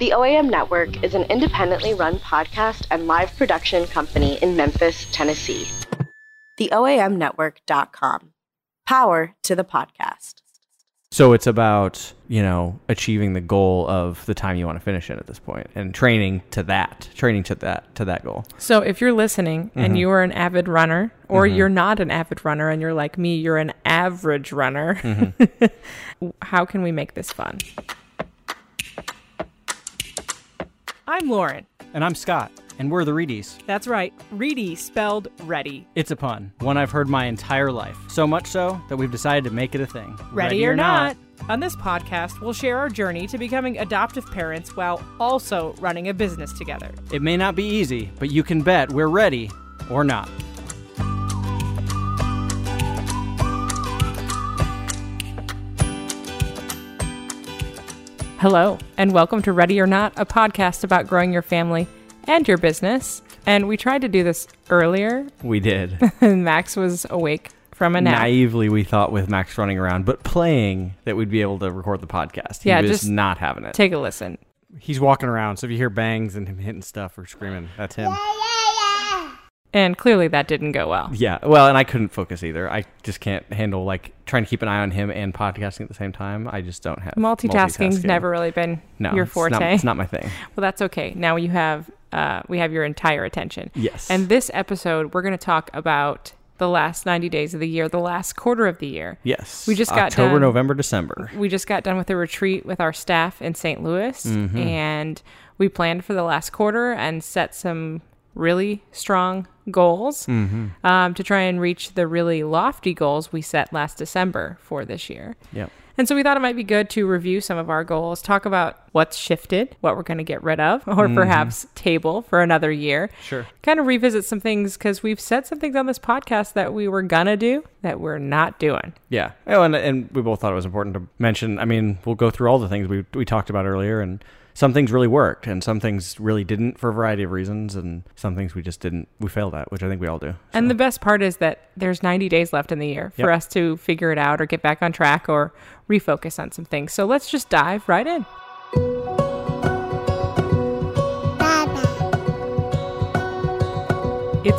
The OAM Network is an independently run podcast and live production company in Memphis, Tennessee. TheOAMNetwork.com. Power to the podcast. So it's about, you know, achieving the goal of the time you want to finish it at this point and training to that, training to that to that goal. So if you're listening and Mhm. you are an avid runner, or Mhm. you're not an avid runner and you're like me, you're an average runner, Mm-hmm. how can we make this fun? I'm Lauren. And I'm Scott, and we're the Reedies. That's right. Reedy spelled ready. It's a pun, one I've heard my entire life. So much so that we've decided to make it a thing. Ready, or, not. On this podcast, we'll share our journey to becoming adoptive parents while also running a business together. It may not be easy, but you can bet we're ready or not. Hello, and welcome to Ready or Not, a podcast about growing your family and your business. And we tried to do this earlier, We did. and Max was awake from a nap. Naively, we thought with Max running around, but playing that we'd be able to record the podcast. He Yeah, was just not having it. Take a listen. He's walking around, so if you hear bangs and him hitting stuff or screaming, that's him. And clearly that didn't go well. yeah, well, and I couldn't focus either. I just can't handle like trying to keep an eye on him and podcasting at the same time. I just don't have Multitasking's multitasking. never really been no, your it's forte. not- It's not, my thing. well, that's okay. Now you have uh, we have your entire attention. Yes. And this episode, we're going to talk about the last 90 days of the year, the last quarter of the year. yes, we just got October, done- November, December. We just got done with a retreat with our staff in St. Louis, Mm-hmm. and we planned for the last quarter and set some really strong goals Mm-hmm. um, to try and reach the really lofty goals we set last December for this year. Yep. And so we thought it might be good to review some of our goals, talk about what's shifted, what we're going to get rid of, or perhaps table for another year. Sure. Kind of revisit some things because we've said some things on this podcast that we were going to do that we're not doing. Yeah. Oh, and, and we both thought it was important to mention. I mean, we'll go through all the things we we talked about earlier, and some things really worked, and some things really didn't for a variety of reasons, and some things we just didn't. We failed at, which I think we all do. And the best part is that there's 90 days left in the year for Yep. us to figure it out or get back on track or refocus on some things. So let's just dive right in.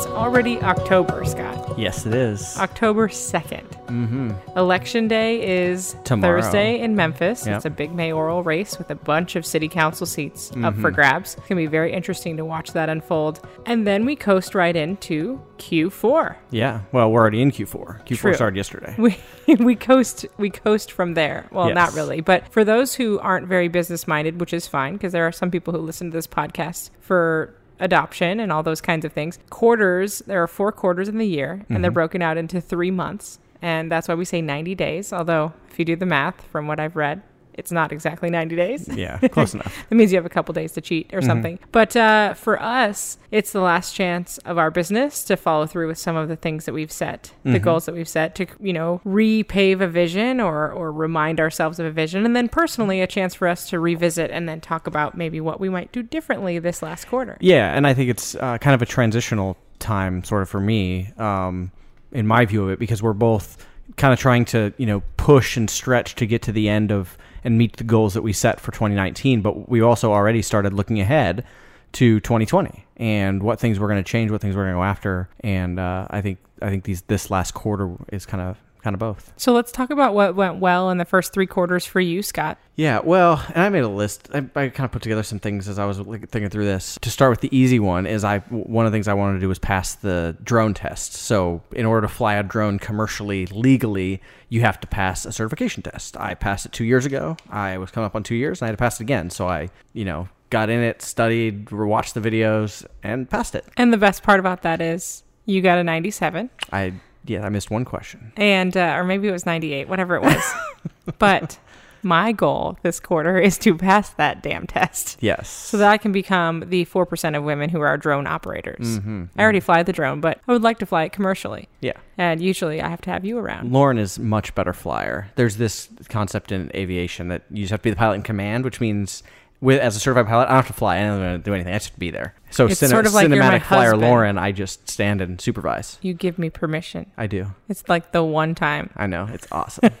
It's already October, Scott. Yes, it is. October 2nd. Mm-hmm. Election day is Tomorrow. Thursday in Memphis. Yep. It's a big mayoral race with a bunch of city council seats up for grabs. It's going to be very interesting to watch that unfold. And then we coast right into Q4. Yeah. Well, we're already in Q4. Q4 True. started yesterday. we we coast we coast from there. Well, not really, but for those who aren't very business minded, which is fine because there are some people who listen to this podcast for adoption and all those kinds of things. Quarters, there are four quarters in the year and they're mm-hmm. broken out into 3 months. And that's why we say 90 days, although if you do the math from what I've read, it's not exactly 90 days. yeah, close enough. That means you have a couple days to cheat or Mm-hmm. something. But uh, for us, it's the last chance of our business to follow through with some of the things that we've set, the Mm-hmm. goals that we've set to, you know, repave a vision or, or remind ourselves of a vision. And then personally, a chance for us to revisit and then talk about maybe what we might do differently this last quarter. Yeah, and I think it's uh, kind of a transitional time, sort of for me, um, in my view of it, because we're both kind of trying to, you know, push and stretch to get to the end of and meet the goals that we set for 2019. But we also already started looking ahead to 2020 and what things we're going to change, what things we're going to go after. And uh, I think I think these this last quarter is kind of kind of both. So let's talk about what went well in the first three quarters for you, Scott. Yeah, well, and I made a list. I, I kind of put together some things as I was thinking through this. To start with the easy one is I one of the things I wanted to do was pass the drone test. So in order to fly a drone commercially legally, you have to pass a certification test. I passed it two years ago. I was coming up on two years, and I had to pass it again. So I, you know, got in it, studied, watched the videos, and passed it. And the best part about that is you got a 97. I yeah, I missed one question. and uh, or maybe it was 98 whatever it was but my goal this quarter is to pass that damn test Yes. so that I can become the 4% of women who are drone operators. Mm-hmm. I already fly the drone, but I would like to fly it commercially. yeah. And usually I have to have you around. Lauren is much better flyer. There's this concept in aviation that you just have to be the pilot in command, which means with as a certified pilot, I don't have to fly. I don't have to do anything. I just be there. So It's cine- sort of like you're my cinematic flyer husband. Lauren, I just stand and supervise. You give me permission. I do. It's like the one time. I know. It's awesome.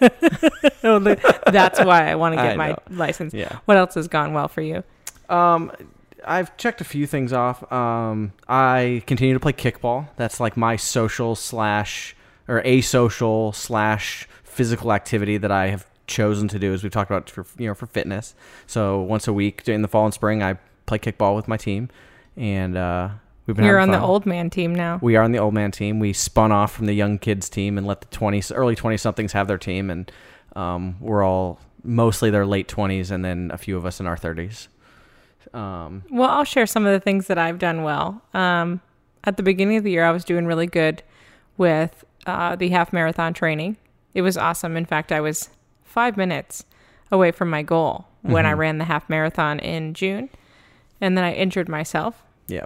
Oh, That's why I want to I get my know. license. Yeah. What else has gone well for you? Um, I've checked a few things off. Um, I continue to play kickball. That's like my social slash or asocial slash physical activity that I have chosen to do, as we've talked about for you know for fitness. So once a week in the fall and spring, I play kickball with my team, and uh, we've been You're on having the old man team now. We are on the old man team. We spun off from the young kids team and let the 20s, early 20 somethings have their team. And um, we're all mostly their late 20s and then a few of us in our 30s. Um, Well, I'll share some of the things that I've done well. Um, at the beginning of the year, I was doing really good with uh, the half marathon training. It was awesome. In fact, I was five minutes away from my goal when I ran the half marathon in June. And then I injured myself. yeah.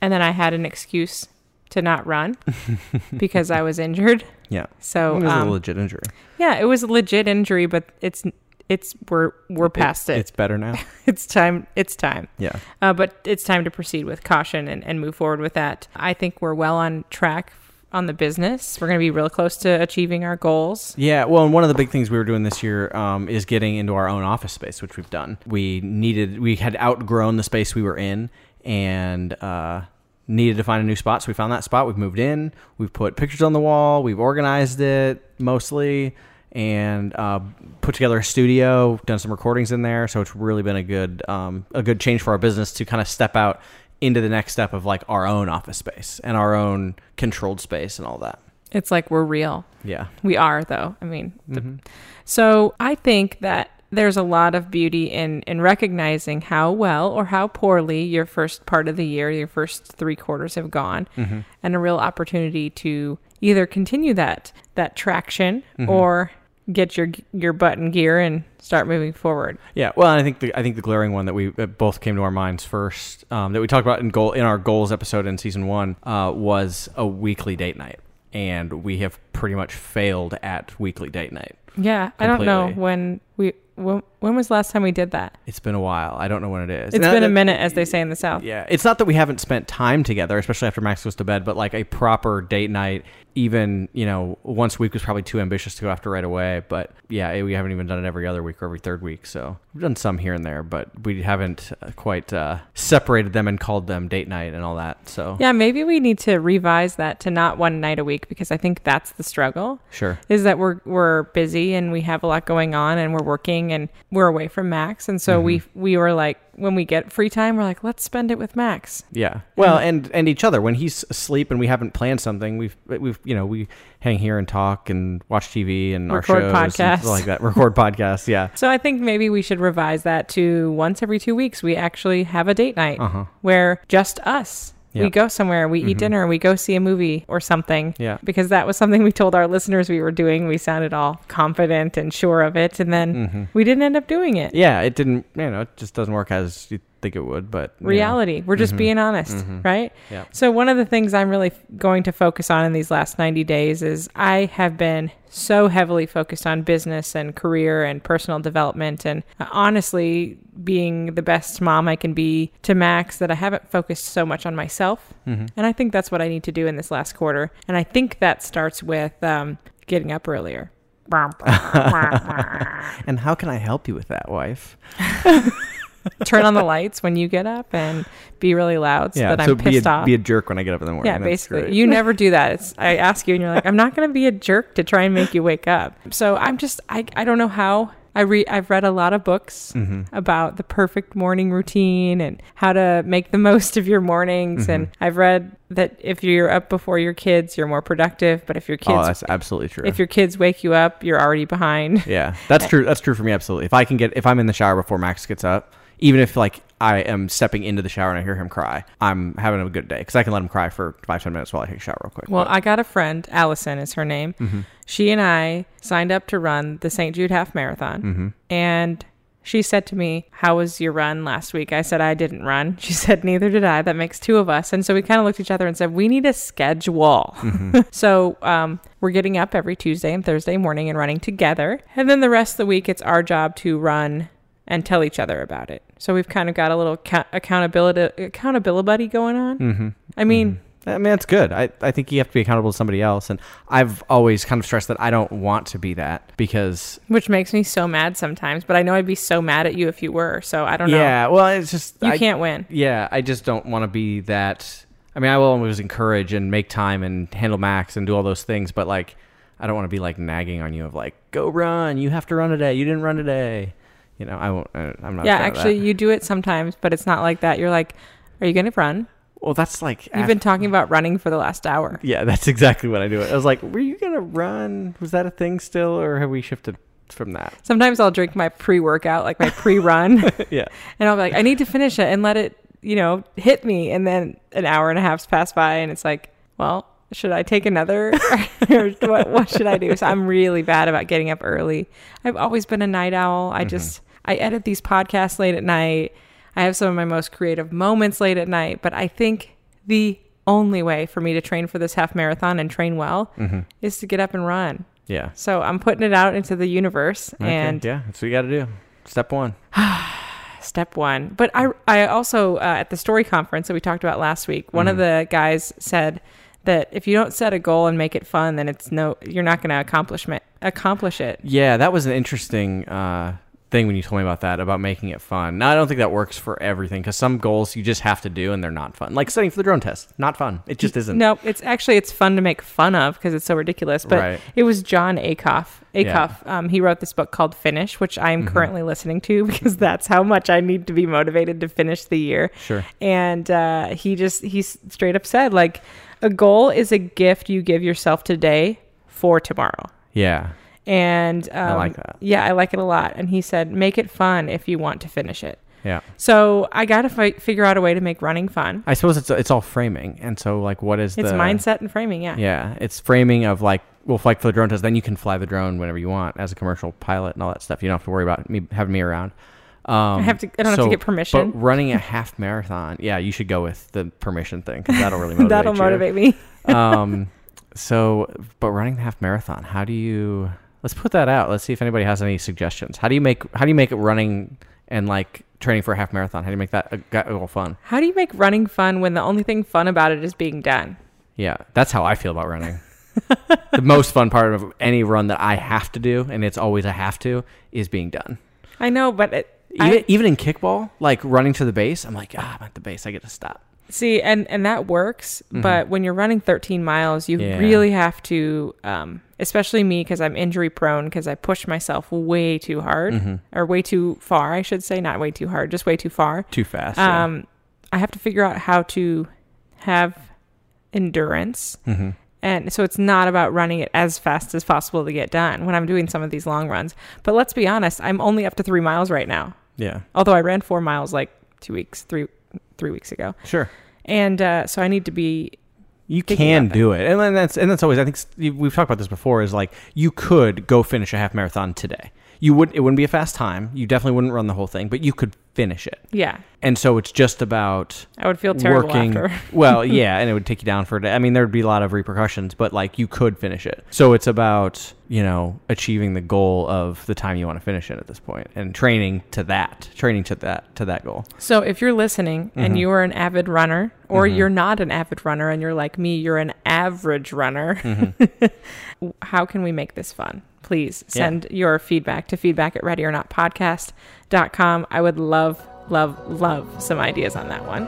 And then I had an excuse to not run because I was injured. Yeah. So, it was um, a legit injury. yeah, it was a legit injury, but it's it's we're we're past it. It's better now. It's time. It's time. yeah. Uh, but it's time to proceed with caution and, and move forward with that. I think we're well on track on the business. We're going to be real close to achieving our goals. Yeah, well, and one of the big things we were doing this year um, is getting into our own office space, which we've done. We needed, we had outgrown the space we were in, and uh, needed to find a new spot. So we found that spot. We've moved in. We've put pictures on the wall. We've organized it mostly, and uh, put together a studio. Done some recordings in there. So it's really been a good, um, a good change for our business to kind of step out into the next step of like our own office space and our own controlled space and all that. It's like we're real. Yeah. We are, though. I mean, the- mm-hmm. so I think that there's a lot of beauty in in recognizing how well or how poorly your first part of the year, your first three quarters have gone, mm-hmm. and a real opportunity to either continue that that traction mm-hmm. or get your your butt in gear and start moving forward. Yeah, well, I think the I think the glaring one that we that both came to our minds first um, that we talked about in goal in our goals episode in season one uh, was a weekly date night, and we have pretty much failed at weekly date night. Yeah, I don't know when we when, when was the last time we did that? It's been a while. I don't know when it is. It's And been that- a minute, as they say in the South. Yeah, it's not that we haven't spent time together, especially after Max goes to bed, but like a proper date night, even you know once a week was probably too ambitious to go after right away. But yeah, we haven't even done it every other week or every third week. So we've done some here and there, but we haven't uh, quite uh, separated them and called them date night and all that. So Yeah, maybe we need to revise that to not one night a week because I think that's the struggle. sure. Is that we're we're busy and we have a lot going on and we're working and we're away from Max and so we we were like when we get free time we're like let's spend it with Max. Yeah. Well, and and each other when he's asleep and we haven't planned something, we've we've you know we hang here and talk and watch TV and Record our shows podcasts. like that. Record podcasts. Yeah. So I think maybe we should revise that to once every 2 weeks we actually have a date night Uh huh. where just us we go somewhere, we eat mm-hmm. dinner, we go see a movie or something. Yeah. Because that was something we told our listeners we were doing. We sounded all confident and sure of it and then mm-hmm. we didn't end up doing it. Yeah. It didn't. You know, it just doesn't work as you think it would. But know. reality. We're just mm-hmm. being honest, right? Yeah. So one of the things I'm really f- going to focus on in these last 90 days is I have been so heavily focused on business and career and personal development and uh, honestly being the best mom I can be to Max that I haven't focused so much on myself. And I think that's what I need to do in this last quarter. And I think that starts with um, getting up earlier. And how can I help you with that, wife? Turn on the lights when you get up and be really loud so yeah. that so I'm be pissed a, off. be a jerk when I get up in the morning. Yeah, That's basically. great. You never do that. It's I ask you and you're like, I'm not gonna be a jerk to try and make you wake up. So I'm just I, I don't know how. I read I've read a lot of books Mm-hmm. about the perfect morning routine and how to make the most of your mornings Mm-hmm. and I've read that if you're up before your kids, you're more productive, but if your kids, Oh, kids that's absolutely true. if your kids wake you up, you're already behind. Yeah, that's true. That's true for me. Absolutely. If I can get, if I'm in the shower before Max gets up, even if like I am stepping into the shower and I hear him cry, I'm having a good day because I can let him cry for five ten minutes while I take a shower real quick. Well, I got a friend, Allison is her name. Mm-hmm. She and I signed up to run the St. Jude Half Marathon. Mm-hmm. And she said to me, How was your run last week? I said, I didn't run. She said, Neither did I. That makes two of us. And so we kind of looked at each other and said, We need a schedule. Mm-hmm. so um, we're getting up every Tuesday and Thursday morning and running together. And then the rest of the week, it's our job to run and tell each other about it. So we've kind of got a little ca- accountability accountability buddy going on. Mm-hmm. I mean, I mean, that's good. I, I think you have to be accountable to somebody else. And I've always kind of stressed that I don't want to be that because, Which makes me so mad sometimes, but I know I'd be so mad at you if you were. So I don't know. yeah, well, it's just. You I- can't win. Yeah, I just don't want to be that. I mean, I will always encourage and make time and handle max and do all those things, but like, I don't want to be like nagging on you of like, go run. You have to run today. You didn't run today. You know, I won't. I, I'm not. Yeah, a fan of actually, you do it sometimes, but it's not like that. You're like, are you going to run? Well, that's like. You've been talking about running for the last hour. Yeah, that's exactly what I do. I was like, were you gonna run? Was that a thing still, or have we shifted from that? Sometimes I'll drink my pre workout, like my pre run, yeah. and I'll be like, I need to finish it and let it, you know, hit me. And then an hour and a half's passed by, and it's like, well, should I take another? or what, what should I do? So I'm really bad about getting up early. I've always been a night owl. I mm-hmm. just, I edit these podcasts late at night. I have some of my most creative moments late at night, but I think the only way for me to train for this half marathon and train well is to get up and run. Yeah. So I'm putting it out into the universe Okay, and yeah, that's what you got to do. Step one. step one. But I, I also uh, at the story conference that we talked about last week, one of the guys said that if you don't set a goal and make it fun, then it's no, you're not going to accomplishment accomplish it. Yeah, that was an interesting uh, thing when you told me about that about making it fun. Now I don't think that works for everything because some goals you just have to do and they're not fun. Like studying for the drone test, not fun. It just isn't. No, it's actually it's fun to make fun of because it's so ridiculous. But Right. it was Jon Acuff. Yeah. Mm-hmm. Acuff. Um, he wrote this book called Finish, which I'm currently listening to because that's how much I need to be motivated to finish the year. Sure. And uh, he just he straight up said like a goal is a gift you give yourself today for tomorrow. Yeah. And um, like that. Yeah, I like it a lot. And he said make it fun if you want to finish it. Yeah. So I got to fi- figure out a way to make running fun. I suppose it's it's all framing, and so like, what is the It's the mindset and framing. Yeah. Yeah, it's framing of like well, like for the drone test. Then you can fly the drone whenever you want as a commercial pilot and all that stuff. You don't have to worry about me having me around. Um, I have to- I don't have to get permission. But running a half marathon, yeah, you should go with the permission thing because that'll really motivate That'll you. motivate me. um, so, but running the half marathon, how do you? Let's put that out. Let's see if anybody has any suggestions. How do you make? How do you make it running and like training for a half marathon? How do you make that a, a goal fun? How do you make running fun when the only thing fun about it is being done? Yeah, that's how I feel about running. the most fun part of any run that I have to do, and it's always a have to, is being done. I know, but it, Even, I, even in kickball, like running to the base, I'm like, ah, I'm at the base. I get to stop. See, and and that works. But when you're running 13 miles, you Mm-hmm. Yeah. really have to, um, especially me because I'm injury prone because I push myself way too hard Mm-hmm. or way too far. I should say, not way too hard, just way too far. Too fast. yeah. Um, I have to figure out how to have endurance. Mm-hmm. And so it's not about running it as fast as possible to get done when I'm doing some of these long runs. But let's be honest, I'm only up to three miles right now. yeah, Although I ran four miles like two weeks, three three weeks ago, sure. and uh, so I need to be. You can do it, and then that's and that's always. I think we've talked about this before. Is like you could go finish a half marathon today. You would. It wouldn't be a fast time. You definitely wouldn't run the whole thing, but you could finish it. Yeah, And so it's just about I would feel terrible working. after. well, yeah, and it would take you down for a day. I mean, there would be a lot of repercussions, but like you could finish it. So it's about you know achieving the goal of the time you want to finish it at this point, and training to that, training to that to that goal. So if you're listening Mm-hmm. and you are an avid runner, or you're not an avid runner and you're like me, you're an average runner, Mm-hmm. how can we make this fun? Please send your feedback to feedback at ready or not I would love, love, love some ideas on that one.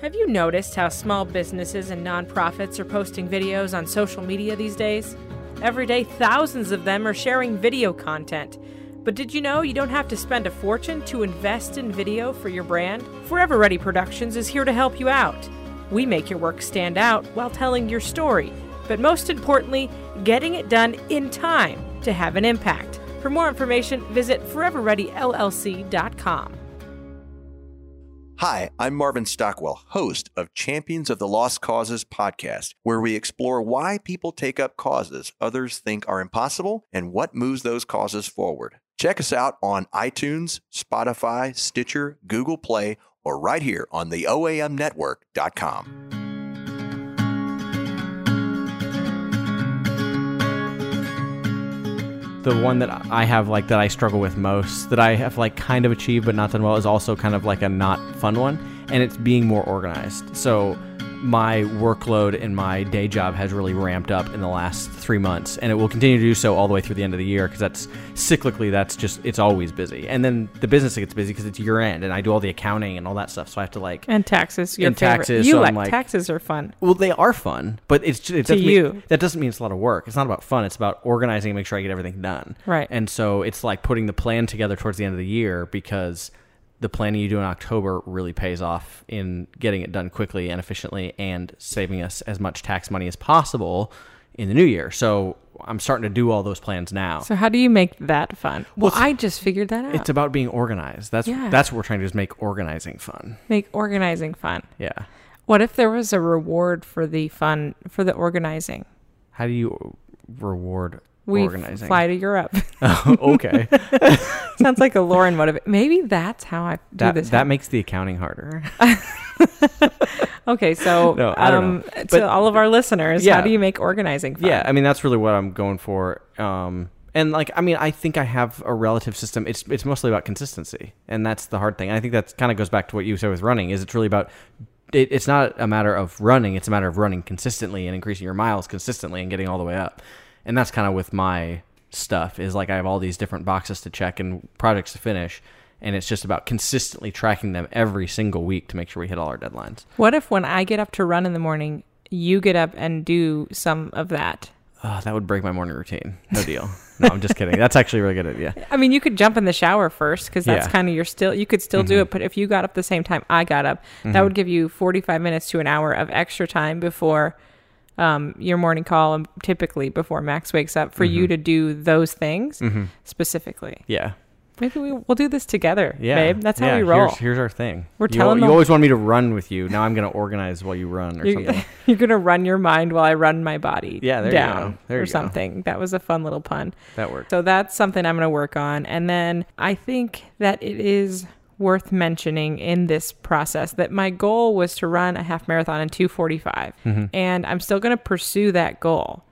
Have you noticed how small businesses and nonprofits are posting videos on social media these days? Every day, thousands of them are sharing video content. But did you know you don't have to spend a fortune to invest in video for your brand? Forever Ready Productions is here to help you out. We make your work stand out while telling your story, but most importantly, getting it done in time to have an impact. For more information, visit foreverreadyllc.com. Hi, I'm Marvin Stockwell, host of Champions of the Lost Causes podcast, where we explore why people take up causes others think are impossible and what moves those causes forward. Check us out on iTunes, Spotify, Stitcher, Google Play, or right here on the OAMnetwork.com. the one that I have like that I struggle with most, that I have like kind of achieved but not done well, is also kind of like a not fun one, and it's being more organized. So my workload in my day job has really ramped up in the last three months, and it will continue to do so all the way through the end of the year because that's cyclically that's just it's always busy. And then the business gets busy because it's year end, and I do all the accounting and all that stuff, so I have to like. And taxes. Your And favorite. taxes, You so like, I'm like- taxes are fun. Well, they are fun, but it's it doesn't you. Mean, that doesn't mean it's a lot of work. It's not about fun. It's about organizing and make sure I get everything done. Right. And so it's like putting the plan together towards the end of the year because the planning you do in October really pays off in getting it done quickly and efficiently and saving us as much tax money as possible in the new year. So I'm starting to do all those plans now. So how do you make that fun? Well, Well, I just figured that out. it's about being organized. That's Yeah. that's what we're trying to do is make organizing fun. make organizing fun. Yeah. What if there was a reward for the fun for the organizing? How do you reward We organizing? fly to Europe. okay. Sounds like a Lauren motive. Maybe that's how I do that this. that makes the accounting harder. okay, so No, I don't um, to But- all of our listeners, Yeah. how do you make organizing fun? Yeah, I mean that's really what I'm going for. Um, and like, I mean, I think I have a relative system. It's it's mostly about consistency, and that's the hard thing. And I think that kind of goes back to what you said with running. Is it's really about it, it's not a matter of running. It's a matter of running consistently and increasing your miles consistently and getting all the way up. And that's kind of with my stuff. Is like I have all these different boxes to check and projects to finish. And it's just about consistently tracking them every single week to make sure we hit all our deadlines. What if when I get up to run in the morning, you get up and do some of that? Oh, that would break my morning routine. No deal. No, I'm just kidding. That's actually a really good idea. I mean, you could jump in the shower first because that's Yeah. kind of your still. You could still do mm-hmm. it, but if you got up the same time I got up, that mm-hmm. would give you forty-five minutes to an hour of extra time before um, your morning call, typically before Max wakes up, for you to do those things specifically. Yeah. Maybe we, we'll do this together, Yeah, babe. That's how Yeah, we roll. Here's, here's our thing. We're you, telling You them- always want me to run with you. Now I'm going to organize while you run or You're, something. you're gonna run your mind while I run my body Yeah, there you down go. There or you go. something. That was a fun little pun. That worked. So that's something I'm going to work on. And then I think that it is worth mentioning in this process that my goal was to run a half marathon in 245. Mm-hmm. And I'm still going to pursue that goal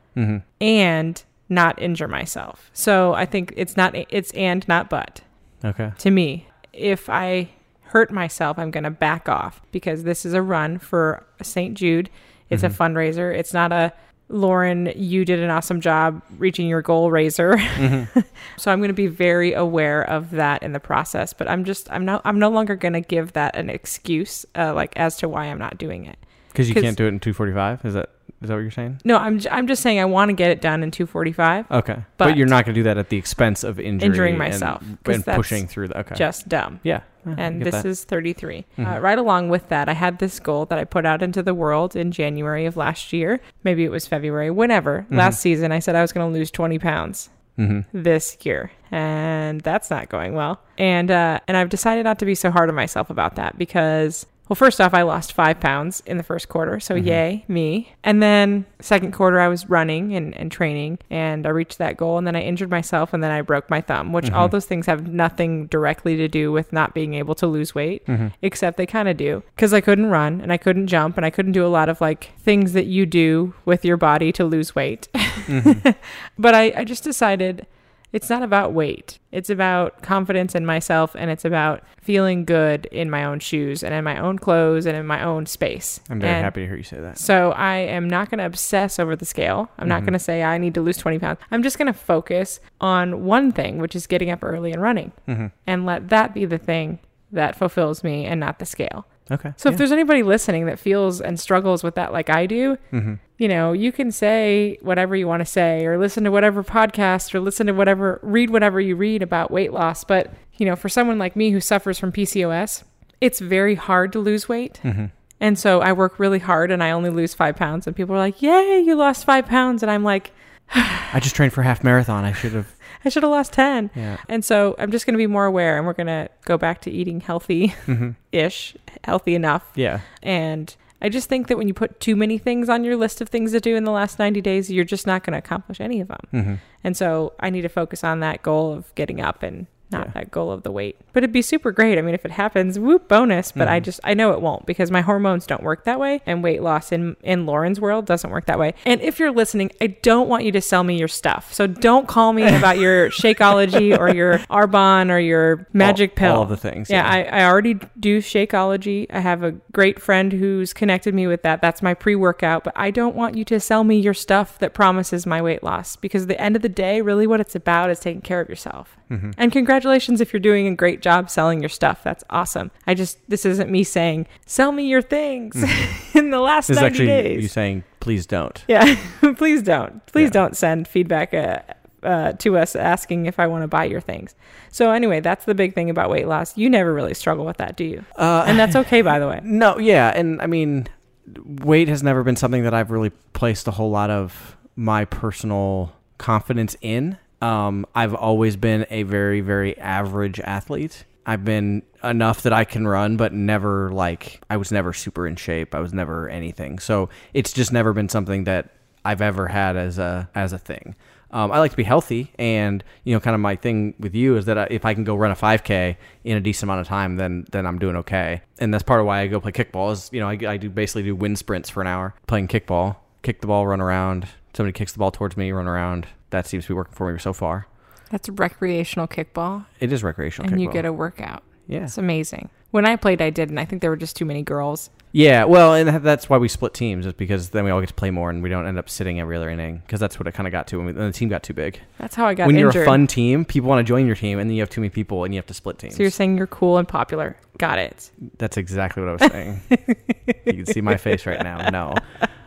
and not injure myself. So I think it's not, it's and not but Okay. to me. If I hurt myself, I'm going to back off because this is a run for St. Jude. It's a fundraiser. It's not a Lauren, you did an awesome job reaching your goal raiser. so I'm going to be very aware of that in the process, but I'm just I'm no I'm no longer going to give that an excuse uh, like as to why I'm not doing it. Because you can't do it in 245. Is that is that what you're saying? No, I'm j- I'm just saying I want to get it done in 245. Okay. But, But- you're not going to do that at the expense of injury Injuring and- myself, and, that's pushing through the. Okay. Just dumb. yeah. Yeah, and this that. Mm-hmm. is 33. Uh, right along with that, I had this goal that I put out into the world in January of last year. Maybe it was February, whenever. Mm-hmm. Last season, I said I was going to lose 20 pounds Mhm. this year, and that's not going well. And uh, and I've decided not to be so hard on myself about that because. Well, first off, I lost five pounds in the first quarter, so Mm-hmm. yay, me. And then second quarter, I was running and, and training, and I reached that goal, and then I injured myself, and then I broke my thumb, which Mm-hmm. all those things have nothing directly to do with not being able to lose weight, Mm-hmm. except they kind of do, because I couldn't run, and I couldn't jump, and I couldn't do a lot of like things that you do with your body to lose weight. but I, I just decided it's not about weight. It's about confidence in myself and it's about feeling good in my own shoes and in my own clothes and in my own space. I'm very And happy to hear you say that. So I am not going to obsess over the scale. I'm not mm-hmm. going to say I need to lose 20 pounds. I'm just going to focus on one thing, which is getting up early and running mm-hmm. and let that be the thing that fulfills me and not the scale. Okay. So yeah. if there's anybody listening that feels and struggles with that like I do, Mm-hmm. you know, you can say whatever you want to say or listen to whatever podcast or listen to whatever read whatever you read about weight loss, but you know, for someone like me who suffers from PCOS, it's very hard to lose weight. Mm-hmm. And so I work really hard and I only lose 5 pounds and people are like, "Yay, you lost 5 pounds." And I'm like, I just trained for half marathon. I should have. I should have lost 10. Yeah. And so I'm just going to be more aware and we're going to go back to eating healthy ish, healthy enough. Yeah. And I just think that when you put too many things on your list of things to do in the last 90 days, you're just not going to accomplish any of them. Mm-hmm. And so I need to focus on that goal of getting up and not Yeah. that goal of the weight. But it'd be super great. I mean, if it happens, whoop, bonus. But I Mm-hmm. just I know it won't because my hormones don't work that way, and weight loss in in Lauren's world doesn't work that way. And if you're listening, I don't want you to sell me your stuff. So don't call me about your Shakeology or your Arbonne or your Magic All- Pill. all the things, Yeah, yeah. I, I already do Shakeology. I have a great friend who's connected me with that. That's my pre workout. But I don't want you to sell me your stuff that promises my weight loss because at the end of the day, really what it's about is taking care of yourself. Mm-hmm. And congratulations if you're doing a great job selling your stuff. That's awesome. I just, this isn't me saying, sell me your things in the last This is 90 actually days. you saying, please don't. Yeah, please don't. Please Yeah. don't send feedback uh, uh, to us asking if I want to buy your things. So anyway, that's the big thing about weight loss. You never really struggle with that, do you? Uh, and that's okay, by the way. No, yeah, and I mean, weight has never been something that I've really placed a whole lot of my personal confidence in. Um, I've always been a very, very average athlete. I've been enough that I can run, but never like I was never super in shape. I was never anything. So it's just never been something that I've ever had as a as a thing. Um, I like to be healthy, and you know, kind of my thing with you is that if I can go run a 5K in a decent amount of time, then then I'm doing okay. And that's part of why I go play kickball. Is you know, I, I do basically do wind sprints for an hour playing kickball. Kick the ball, run around. Somebody kicks the ball towards me, run around. That seems to be working for me so far. That's recreational kickball, It is recreational and kickball. you get a workout. yeah, It's amazing. When I played, I did, and I think there were just too many girls. yeah. Well, and that's why we split teams, is because then we all get to play more, and we don't end up sitting every other inning, because that's what it kind of got to when, we, when the team got too big. That's how I got when injured. you're a fun team, people want to join your team, and then you have too many people, and you have to split teams. so you're saying you're cool and popular. Got it. That's exactly what I was saying. you can see my face right now. No.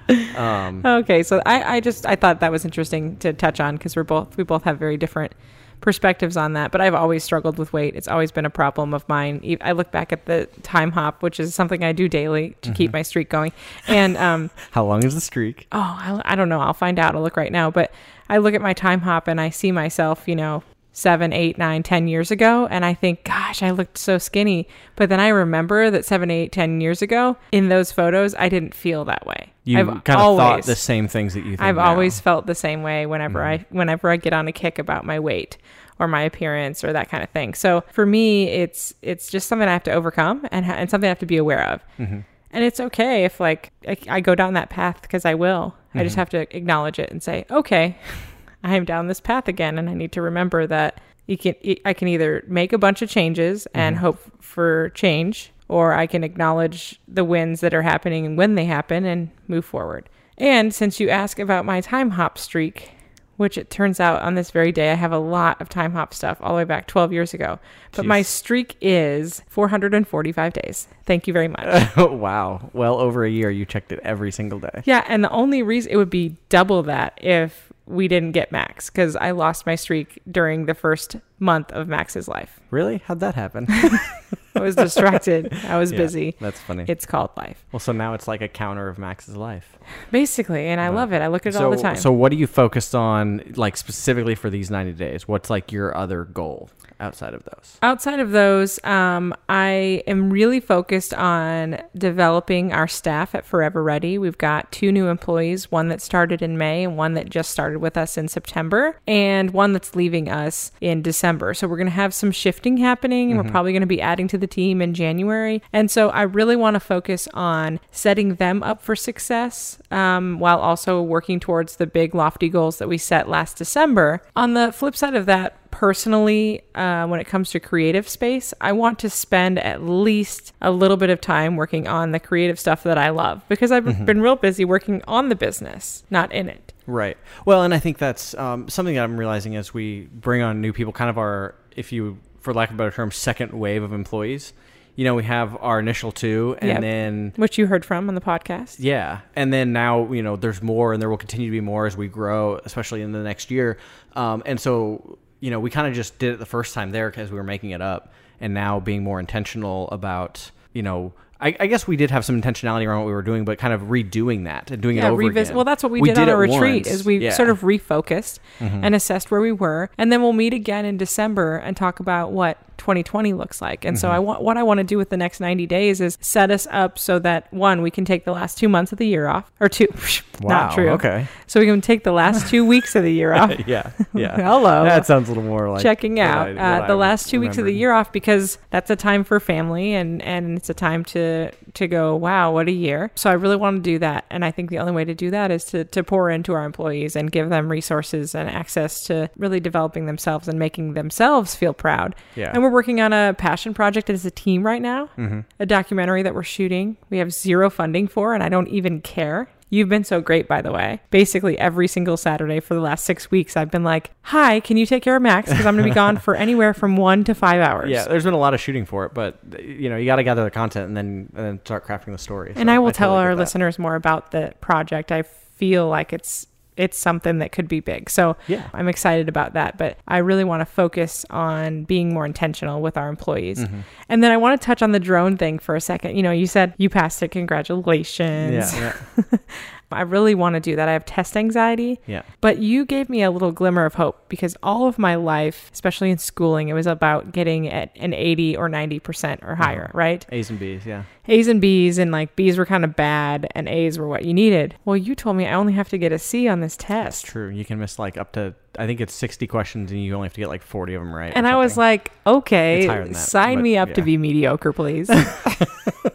Um, Okay, so I, I just I thought that was interesting to touch on because we're both we both have very different perspectives on that. But I've always struggled with weight. It's always been a problem of mine. I look back at the Timehop, which is something I do daily to keep my streak going, and um, how long is the streak? oh, I, I don't know. I'll find out. I'll look right now. But I look at my Timehop and I see myself, you know, seven, eight, nine, ten years ago, and I think, gosh, I looked so skinny. But then I remember that seven, eight, ten years ago, in those photos, I didn't feel that way. You I've kind of thought always- the same things that you think. I've now. always felt the same way whenever mm-hmm. I whenever I get on a kick about my weight or my appearance or that kind of thing. So for me, it's it's just something I have to overcome and ha- and something I have to be aware of. Mm-hmm. And it's okay if like I, I go down that path because I will. I just mm-hmm. have to acknowledge it and say, okay, I am down this path again, and I need to remember that you can I can either make a bunch of changes and mm-hmm. hope for change, or I can acknowledge the wins that are happening and when they happen and move forward. And since you ask about my Timehop streak, which it turns out on this very day I have a lot of Timehop stuff all the way back 12 years ago, but my streak is 445 days. Thank you very much. wow. Well, over a year, you checked it every single day. Yeah, and the only reason it would be double that if we didn't get Max because I lost my streak during the first month of Max's life. Really? How'd that happen? I was distracted. I was Yeah, busy. That's funny. It's called life, well, so now it's like a counter of Max's life. basically, and I love it. I look at it so, all the time. so what are you focused on, like specifically for these ninety days? What's like your other goal outside of those? Outside of those, um, I am really focused on developing our staff at Forever Ready. We've got two new employees, one that started in May and one that just started with us in September, and one that's leaving us in December. So we're going to have some shifting happening, and we're probably going to be adding to the team in January. And so I really want to focus on setting them up for success um, while also working towards the big, lofty goals that we set last December. On the flip side of that, personally, uh, when it comes to creative space, I want to spend at least a little bit of time working on the creative stuff that I love because I've been real busy working on the business, not in it. Right. Well, and I think that's um, something that I'm realizing as we bring on new people, kind of our, if you, for lack of a better term, second wave of employees. You know, we have our initial two, and Yep. then Which you heard from on the podcast. Yeah, and then now you know there's more, and there will continue to be more as we grow, especially in the next year. Um, and so you know we kind of just did it the first time there because we were making it up, and now being more intentional about you know I, I guess we did have some intentionality around what we were doing, but kind of redoing that and doing it over revisit. again. Well, that's what we, We did, did on our retreat. once. Is we Yeah. Mm-hmm. sort of refocused and assessed where we were, and then we'll meet again in December and talk about what 2020 looks like. And so Mm-hmm. I want what I want to do with the next 90 days is set us up so that one we can take the last two months of the year off, or two. Wow, not true. okay. So we can take the last two weeks of the year off. yeah, yeah. Hello. That sounds a little more like checking out I- uh, the last two weeks of the year off because that's a time for family and and it's a time to to go wow what a year. So i really want to do that. And i think the only way to do that is to to pour into our employees and give them resources and access to really developing themselves and making themselves feel proud. Yeah. and we're working on a passion project as a team right now Mm-hmm. a documentary that we're shooting. We have zero funding for and i don't even care You've been so great, by the way. Basically, every single Saturday for the last six weeks, I've been like, Hi, can you take care of Max? Because I'm going to be gone for anywhere from one to five hours. Yeah, there's been a lot of shooting for it, but you know you got to gather the content and then and then start crafting the story. and I will tell totally our listeners more about the project. I feel like it's it's something that could be big. So Yeah. I'm excited about that. But I really want to focus on being more intentional with our employees. Mm-hmm. And then I want to touch on the drone thing for a second. You know, you said you passed it. Congratulations. Yeah, yeah, I really want to do that. I have test anxiety. yeah. But you gave me a little glimmer of hope because all of my life, especially in schooling, it was about getting at an 80 or 90% or higher, uh-huh. right? A's and B's. Yeah. A's and B's, and like B's were kind of bad and A's were what you needed. Well, you told me I only have to get a C on this test. That's True. You can miss like up to I think it's 60 questions and you only have to get like 40 of them right. And I was like, okay, than that, sign me up to be mediocre, please.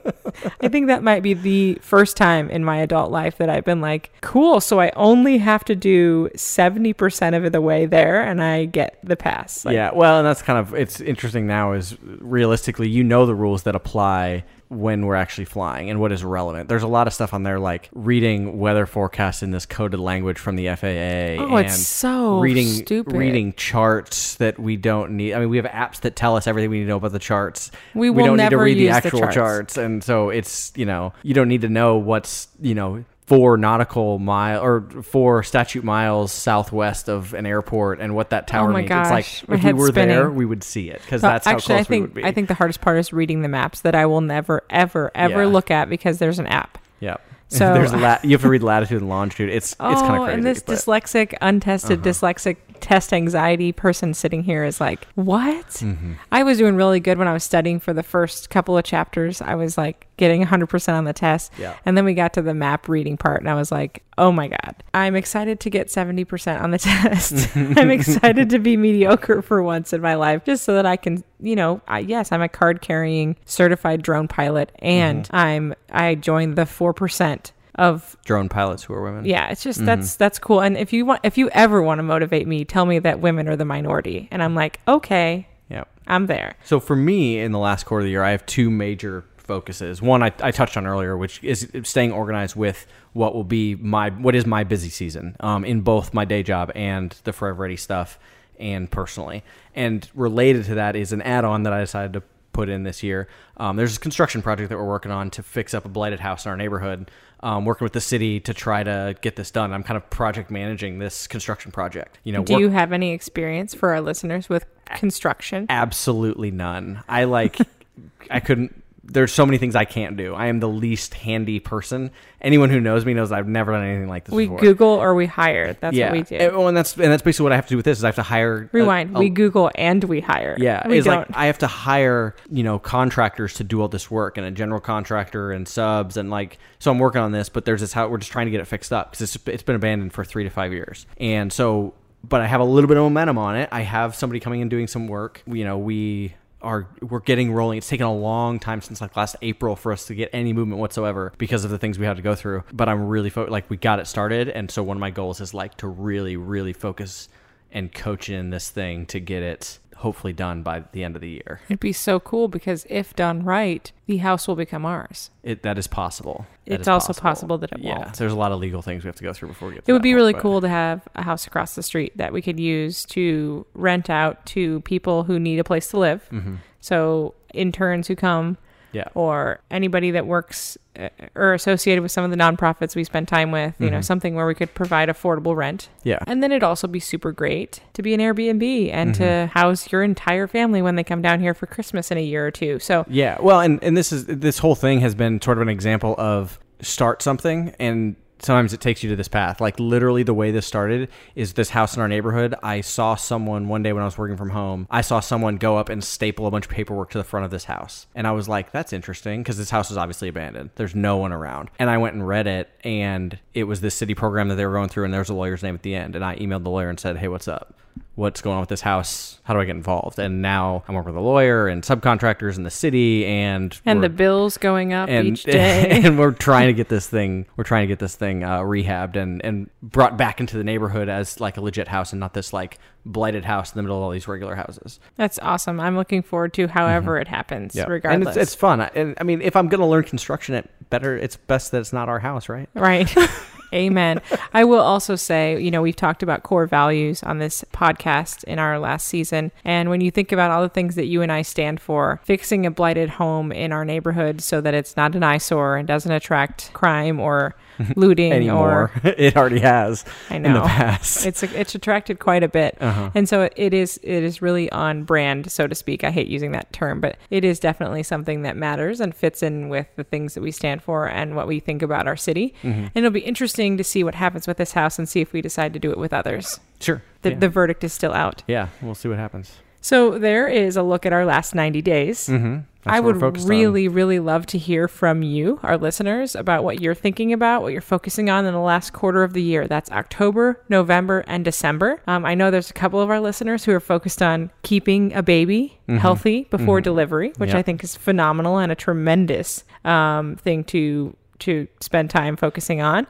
I think that might be the first time in my adult life that I've been like, cool. So I only have to do 70% of the way there and I get the pass. Like, yeah, well, and that's kind of it's interesting now is realistically you know the rules that apply when we're actually flying and what is relevant. There's a lot of stuff on there like reading weather forecasts in this coded language from the FAA. Oh, and it's so reading stupid. reading charts that we don't need. I mean, we have apps that tell us everything we need to know about the charts. We will don't need to read the use the actual charts. charts, and so it's you know you don't need to know what's you know. Four nautical mile or four statute miles southwest of an airport, and what that tower Oh my means. It's like gosh, my if we were there, we would see it because But that's how actually, close I think we would be. I think the hardest part is reading the maps that I will never, ever, ever Yeah. look at because there's an app. yeah. So- there's la- you have to read latitude and longitude. It's Oh, it's kind of crazy. and this but- Uh-huh. dyslexic, untested, dyslexic test anxiety person sitting here is like, what? Mm-hmm. I was doing really good when I was studying for the first couple of chapters. I was like getting 100% on the test. Yeah. And then we got to the map reading part, and I was like, oh my God, I'm excited to get 70% on the test. I'm excited to be mediocre for once in my life, just so that I can, you know, I, yes, I'm a card carrying certified drone pilot, and Mm-hmm. I'm, I joined the 4% of drone pilots who are women. yeah, it's just that's that's cool. And if you want, if you ever want to motivate me, tell me that women are the minority, and I'm like, okay, yeah. I'm there. So for me, in the last quarter of the year, I have two major focuses. One I, I touched on earlier, which is staying organized with what will be my what is my busy season um, in both my day job and the Forever Ready stuff, and personally. And related to that is an add-on that I decided to put in this year. Um, there's a construction project that we're working on to fix up a blighted house in our neighborhood. Um, working with the city to try to get this done. I'm kind of project managing this construction project. You know, Do work- you have any experience for our listeners with construction? absolutely none. I like I couldn't there's so many things I can't do. I am the least handy person. Anyone who knows me knows I've never done anything like this We before. Google or we hire. That's yeah. what we do. And, well, and that's and that's basically what I have to do with this is I have to hire Rewind. a- we Google and we hire. yeah, we it's don't. like I have to hire, you know, contractors to do all this work and a general contractor and subs and like so I'm working on this, but there's this how we're just trying to get it fixed up because it's it's been abandoned for 3 to 5 years. And so but I have a little bit of momentum on it. I have somebody coming and doing some work. You know, we are we're getting rolling. It's taken a long time since like last April for us to get any movement whatsoever because of the things we had to go through. But I'm really fo- like we got it started, and so one of my goals is like to really really focus and coach in this thing to get it hopefully done by the end of the year. It'd be so cool because if done right, the house will become ours. It that is possible. That It's is also possible that it yeah, won't. there's a lot of legal things we have to go through before we get. It would be point, really but- cool to have a house across the street that we could use to rent out to people who need a place to live. Mm-hmm. So interns who come Yeah. or anybody that works uh, or associated with some of the nonprofits we spend time with, you know, something where we could provide affordable rent. Yeah. And then it'd also be super great to be an Airbnb and to house your entire family when they come down here for Christmas in a year or two. So Yeah, well, and and this is this whole thing has been sort of an example of start something and sometimes it takes you to this path. Like literally the way this started is this house in our neighborhood. I saw someone one day when I was working from home. I saw someone go up and staple a bunch of paperwork to the front of this house. And I was like, that's interesting because this house is obviously abandoned. There's no one around. And I went and read it and it was this city program that they were going through and there was a lawyer's name at the end and I emailed the lawyer and said, "Hey, what's up?" What's going on with this house? How do I get involved? And now I'm working with a lawyer and subcontractors in the city and and the bills going up and, each day. and we're trying to get this thing we're trying to get this thing uh, rehabbed and and brought back into the neighborhood as like a legit house and not this like blighted house in the middle of all these regular houses. That's awesome. I'm looking forward to however it happens, and regardless. it's, it's fun. And I mean, if I'm gonna learn construction, it better it's best that it's not our house, right? Right. Amen. I will also say, you know, we've talked about core values on this podcast in our last season. And when you think about all the things that you and I stand for, fixing a blighted home in our neighborhood so that it's not an eyesore and doesn't attract crime or looting Anymore, or it already has I know. in the past. it's it's attracted quite a bit, and so it is it is really on brand, so to speak. I hate using that term, but it is definitely something that matters and fits in with the things that we stand for and what we think about our city. And it'll be interesting to see what happens with this house and see if we decide to do it with others. sure. The, yeah. the verdict is still out. yeah, we'll see what happens. So there is a look at our last 90 days. Mm-hmm. I would really, really love to hear from you, our listeners, about what you're thinking about, what you're focusing on in the last quarter of the year. That's October, November, and December. Um, I know there's a couple of our listeners who are focused on keeping a baby healthy before delivery, which Yep. I think is phenomenal and a tremendous um, thing to to spend time focusing on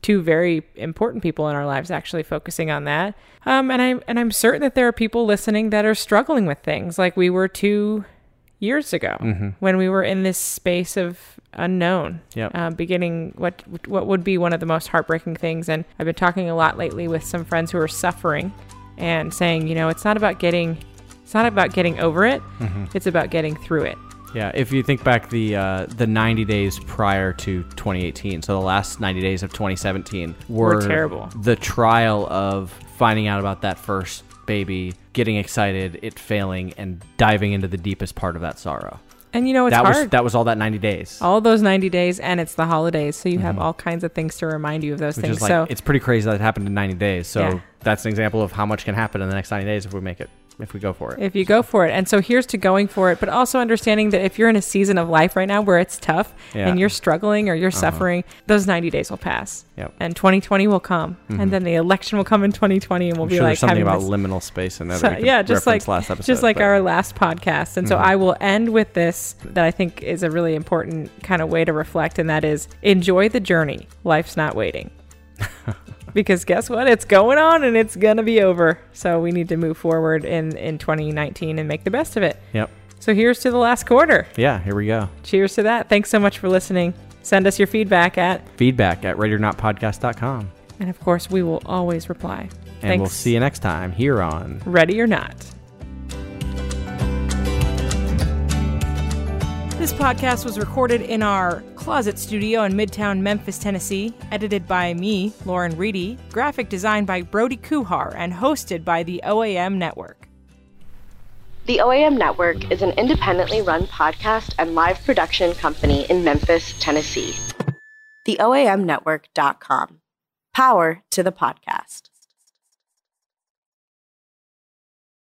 two very important people in our lives actually focusing on that. Um, and I and I'm certain that there are people listening that are struggling with things like we were two years ago when we were in this space of unknown. Yep. Uh, beginning what what would be one of the most heartbreaking things. And I've been talking a lot lately with some friends who are suffering and saying, you know, it's not about getting it's not about getting over it. It's about getting through it. Yeah, if you think back the uh, the 90 days prior to 2018, so the last 90 days of 2017 were, Were terrible. The trial of finding out about that first baby, getting excited, it failing, and diving into the deepest part of that sorrow. And you know, it's that hard. was that was all that 90 days. all those 90 days and it's the holidays so you have mm-hmm. all kinds of things to remind you of those which things is like so it's pretty crazy that it happened in 90 days. So Yeah. that's an example of how much can happen in the next 90 days if we make it if we go for it. if you go for it and so here's to going for it but also understanding that if you're in a season of life right now where it's tough Yeah. Uh-huh. and you're struggling or you're suffering those 90 days will pass Yep. and 2020 will come and then the election will come in 2020 and we'll I'm be sure like something about this- liminal space in there. So- that yeah, just like last episode, just like but- Mm-hmm. our last podcast. And so I will end with this that I think is a really important kind of way to reflect, and that is enjoy the journey. Life's not waiting. because guess what? It's going on and it's gonna be over. So we need to move forward in in 2019 and make the best of it. Yep. So here's to the last quarter. Yeah. Here we go. Cheers to that. Thanks so much for listening. Send us your feedback at, Feedback at readyornotpodcast.com. and of course we will always reply. And Thanks. we'll see you next time here on Ready or not. This podcast was recorded in our closet studio in Midtown Memphis, Tennessee, edited by me, Lauren Reedy, graphic design by Brody Kuhar, and hosted by the OAM Network. The OAM Network is an independently run podcast and live production company in Memphis, Tennessee. TheOAMNetwork.com. Power to the podcast.